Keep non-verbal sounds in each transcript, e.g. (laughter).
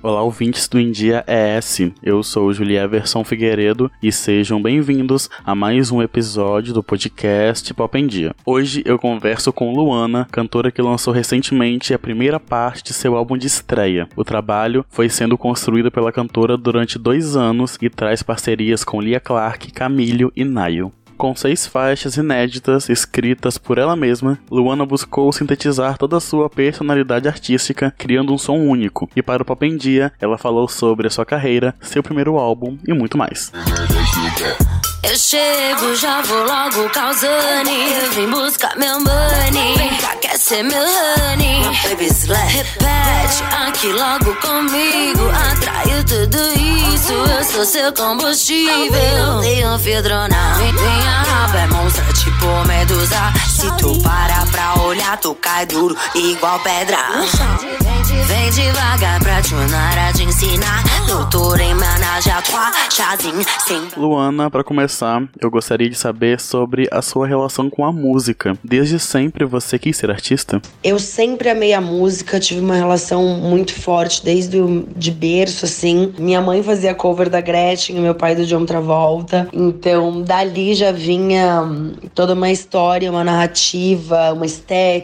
Olá, ouvintes do India ES. Eu sou Julia Everson Figueiredo e sejam bem-vindos a mais um episódio do podcast Pop em Dia. Hoje eu converso com Luana, cantora que lançou recentemente a primeira parte de seu álbum de estreia. O trabalho foi sendo construído pela cantora durante dois anos e traz parcerias com Lia Clark, Camilo e Nayo. Com seis faixas inéditas escritas por ela mesma, Luana buscou sintetizar toda a sua personalidade artística, criando um som único. E para o Pop em Dia, ela falou sobre a sua carreira, seu primeiro álbum e muito mais. Eu chego, já vou logo causando. Vem buscar meu money. Vem cá, quer ser meu honey. My baby's like, repete aqui logo comigo. Atraiu tudo isso, eu sou seu combustível. Filtro, não. Minha raba é monstra, tipo medusa. Se tu pra cai duro, igual pedra. Vem devagar pra te ensinar. Doutor em chazinho sem. Luana, para começar, eu gostaria de saber sobre a sua relação com a música. Desde sempre você quis ser artista? Eu sempre amei a música, tive uma relação muito forte desde o, de berço, assim. Minha mãe fazia cover da Gretchen, meu pai do John Travolta. Então, dali já vinha hum, toda uma história, uma narrativa, uma estética,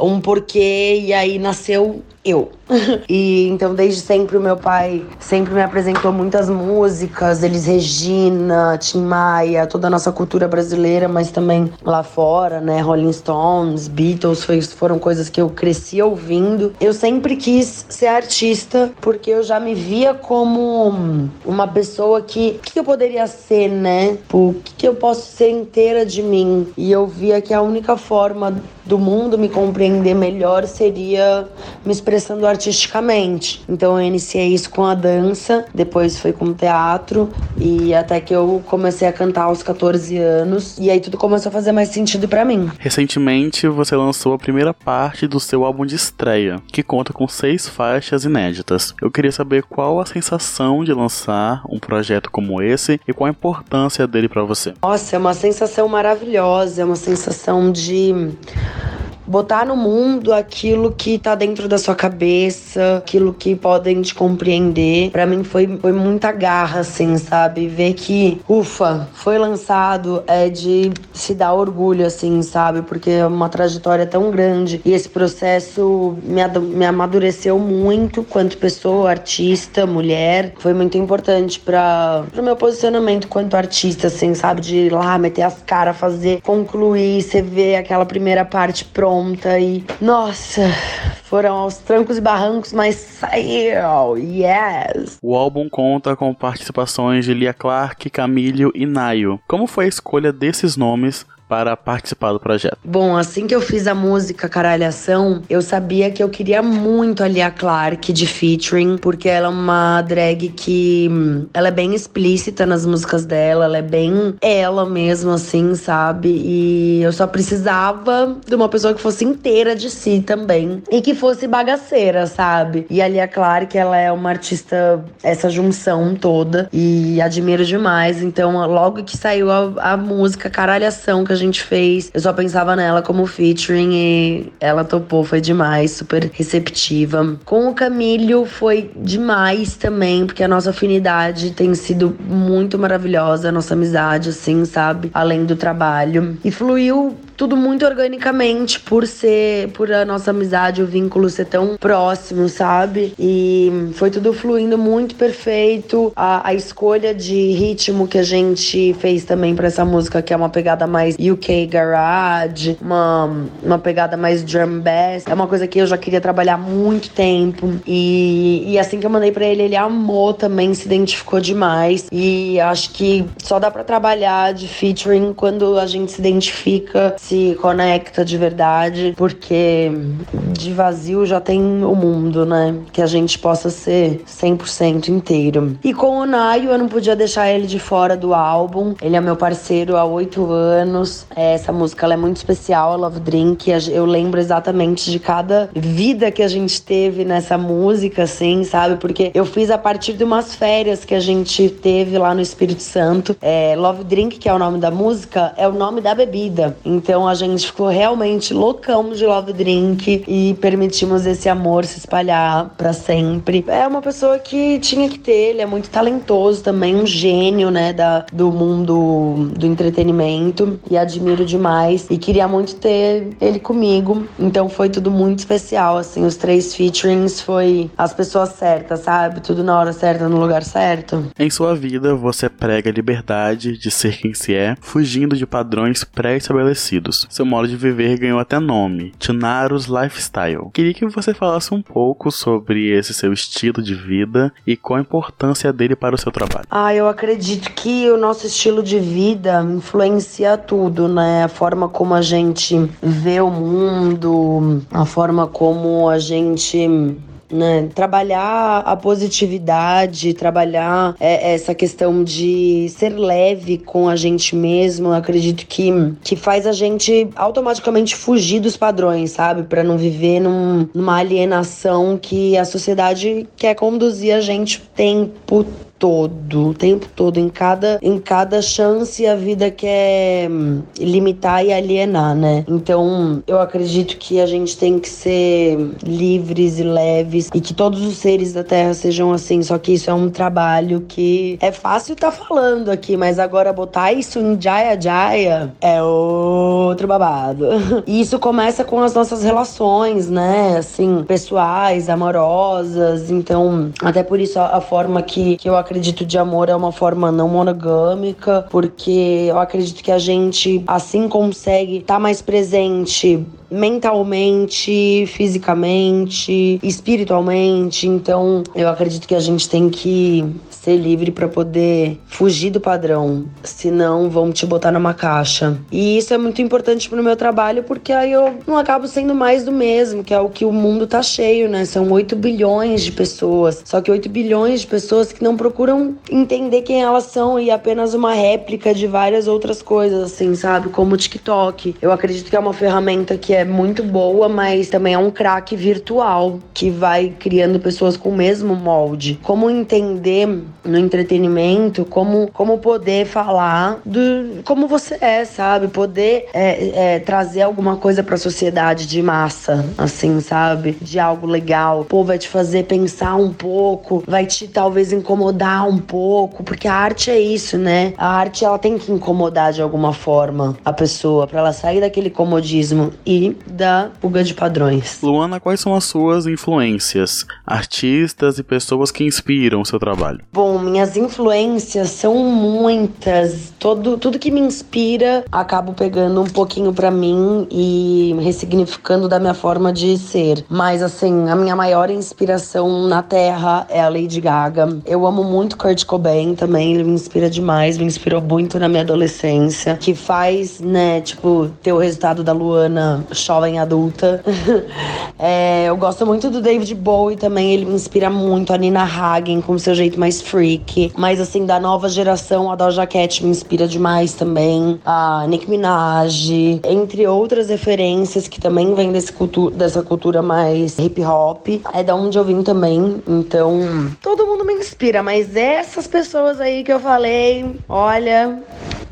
um porquê, e aí nasceu eu. (laughs) e então desde sempre o meu pai sempre me apresentou muitas músicas, eles Regina, Tim Maia, toda a nossa cultura brasileira, mas também lá fora, né, Rolling Stones, Beatles, foi, foram coisas que eu cresci ouvindo. Eu sempre quis ser artista porque eu já me via como uma pessoa que que eu poderia ser, né? O que, que eu posso ser inteira de mim? E eu via que a única forma do mundo me compreender melhor seria me expressando artisticamente. Então eu iniciei isso com a dança, depois foi com o teatro e até que eu comecei a cantar aos 14 anos e aí tudo começou a fazer mais sentido para mim. Recentemente você lançou a primeira parte do seu álbum de estreia, que conta com seis faixas inéditas. Eu queria saber qual a sensação de lançar um projeto como esse e qual a importância dele para você. Nossa, é uma sensação maravilhosa, é uma sensação de botar no mundo aquilo que tá dentro da sua cabeça, aquilo que podem te compreender. Para mim foi, foi muita garra, assim, sabe? Ver que, ufa, foi lançado é de se dar orgulho, assim, sabe? Porque é uma trajetória tão grande e esse processo me, me amadureceu muito quanto pessoa, artista, mulher. Foi muito importante para o meu posicionamento quanto artista, assim, sabe? De ir lá, meter as caras, fazer, concluir, você vê aquela primeira parte pronta conta e nossa, foram aos trancos e barrancos, mas saiu, yes! O álbum conta com participações de Lia Clark, Camilo e Nayo. Como foi a escolha desses nomes para participar do projeto? Bom, assim que eu fiz a música Caralhação, eu sabia que eu queria muito a Lia Clark de featuring, porque ela é uma drag que hum, ela é bem explícita nas músicas dela, ela é bem ela mesma, assim, sabe? E eu só precisava de uma pessoa que fosse inteira de si também e que fosse bagaceira, sabe? E a Lia Clark, ela é uma artista, essa junção toda, e admiro demais. Então, logo que saiu a, a música Caralhação, que a gente fez. Eu só pensava nela como featuring e ela topou, foi demais, super receptiva. Com o Camilo foi demais também, porque a nossa afinidade tem sido muito maravilhosa, a nossa amizade, assim, sabe? Além do trabalho. E fluiu tudo muito organicamente por ser, por a nossa amizade, o vínculo ser tão próximo, sabe? E foi tudo fluindo muito perfeito. A, a escolha de ritmo que a gente fez também para essa música, que é uma pegada mais UK Garage, uma, uma pegada mais drum bass, é uma coisa que eu já queria trabalhar muito tempo. E, e assim que eu mandei para ele, ele amou também, se identificou demais. E acho que só dá para trabalhar de featuring quando a gente se identifica se conecta de verdade, porque de vazio já tem o mundo, né? Que a gente possa ser 100% inteiro. E com o Nayo, eu não podia deixar ele de fora do álbum. Ele é meu parceiro há oito anos. Essa música é muito especial, Love Drink. Eu lembro exatamente de cada vida que a gente teve nessa música, assim, sabe? Porque eu fiz a partir de umas férias que a gente teve lá no Espírito Santo. É, Love Drink, que é o nome da música, é o nome da bebida. Então a gente ficou realmente loucão de Love Drink. E permitimos esse amor se espalhar para sempre. É uma pessoa que tinha que ter, ele é muito talentoso também, um gênio, né, da, do mundo do entretenimento e admiro demais e queria muito ter ele comigo. Então foi tudo muito especial, assim, os três featurings foi as pessoas certas, sabe? Tudo na hora certa, no lugar certo. Em sua vida, você prega a liberdade de ser quem se é, fugindo de padrões pré-estabelecidos. Seu modo de viver ganhou até nome, Tunaros Lifestyle. Queria que você falasse um pouco sobre esse seu estilo de vida e qual a importância dele para o seu trabalho. Ah, eu acredito que o nosso estilo de vida influencia tudo, né? A forma como a gente vê o mundo, a forma como a gente né? Trabalhar a positividade, trabalhar é, essa questão de ser leve com a gente mesmo, acredito que, que faz a gente automaticamente fugir dos padrões, sabe? Para não viver num, numa alienação que a sociedade quer conduzir a gente o tempo todo, o tempo todo, em cada, em cada chance a vida quer hum, limitar e alienar, né? Então, eu acredito que a gente tem que ser livres e leves e que todos os seres da Terra sejam assim, só que isso é um trabalho que é fácil estar tá falando aqui, mas agora botar isso em Jaya Jaya é outro babado. (laughs) E isso começa com as nossas relações, né? Assim, pessoais, amorosas. Então, até por isso a, a forma que, que eu acredito de amor é uma forma não monogâmica, porque eu acredito que a gente assim consegue estar tá mais presente mentalmente, fisicamente, espiritualmente. Então, eu acredito que a gente tem que ser livre para poder fugir do padrão, senão vão te botar numa caixa. E isso é muito importante pro meu trabalho, porque aí eu não acabo sendo mais do mesmo, que é o que o mundo tá cheio, né? São 8 bilhões de pessoas. Só que 8 bilhões de pessoas que não procuram entender quem elas são e apenas uma réplica de várias outras coisas, assim, sabe? Como o TikTok. Eu acredito que é uma ferramenta que é muito boa, mas também é um crack virtual que vai criando pessoas com o mesmo molde. Como entender no entretenimento, como, como poder falar do como você é, sabe? Poder é, é, trazer alguma coisa pra sociedade de massa, assim, sabe? De algo legal. Pô, vai te fazer pensar um pouco, vai te talvez incomodar um pouco, porque a arte é isso, né? A arte ela tem que incomodar de alguma forma a pessoa para ela sair daquele comodismo e da fuga de padrões. Luana, quais são as suas influências? Artistas e pessoas que inspiram o seu trabalho? Bom, minhas influências são muitas. Todo, tudo que me inspira, acabo pegando um pouquinho para mim e ressignificando da minha forma de ser. Mas assim, a minha maior inspiração na Terra é a Lady Gaga. Eu amo muito Kurt Cobain também, ele me inspira demais, me inspirou muito na minha adolescência, que faz, né, tipo, ter o resultado da Luana jovem adulta. (laughs) é, eu gosto muito do David Bowie também, ele me inspira muito, a Nina Hagen com seu jeito mais Freak. Mas assim, da nova geração, a Doja Cat me inspira demais também. A Nicki Minaj, entre outras referências que também vem desse cultu dessa cultura mais hip hop. É da onde eu vim também. Então, todo mundo me inspira, mas essas pessoas aí que eu falei, olha,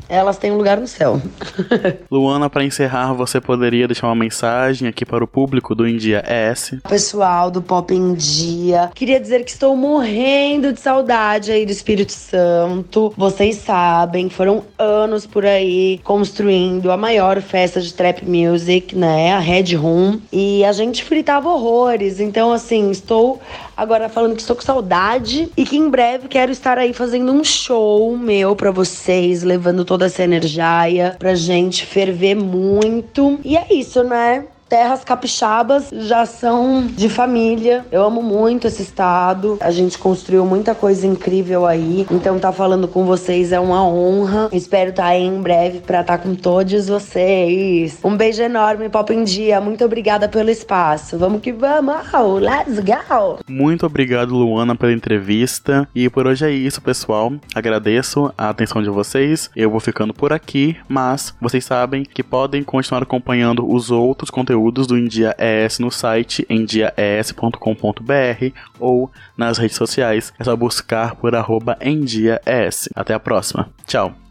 elas têm um lugar no céu. (laughs) Luana, para encerrar, você poderia deixar uma mensagem aqui para o público do India ES? Pessoal do Pop em Dia, queria dizer que estou morrendo de saudade aí do Espírito Santo. Vocês sabem, foram anos por aí construindo a maior festa de trap music, né? A Red Room. E a gente fritava horrores. Então, assim, estou agora falando que estou com saudade e que em breve quero estar aí fazendo um show meu para vocês, levando toda essa energia pra gente ferver muito. E é isso, né? Terras capixabas já são de família. Eu amo muito esse estado. A gente construiu muita coisa incrível aí. Então tá falando com vocês é uma honra. Espero estar tá aí em breve para estar tá com todos vocês. Um beijo enorme, Pop em Dia. Muito obrigada pelo espaço. Vamos que vamos. Let's go. Muito obrigado, Luana, pela entrevista. E por hoje é isso, pessoal. Agradeço a atenção de vocês. Eu vou ficando por aqui, mas vocês sabem que podem continuar acompanhando os outros conteúdos conteúdos do India ES no site endiaes.com.br ou nas redes sociais. É só buscar por arroba endiaes. Até a próxima. Tchau.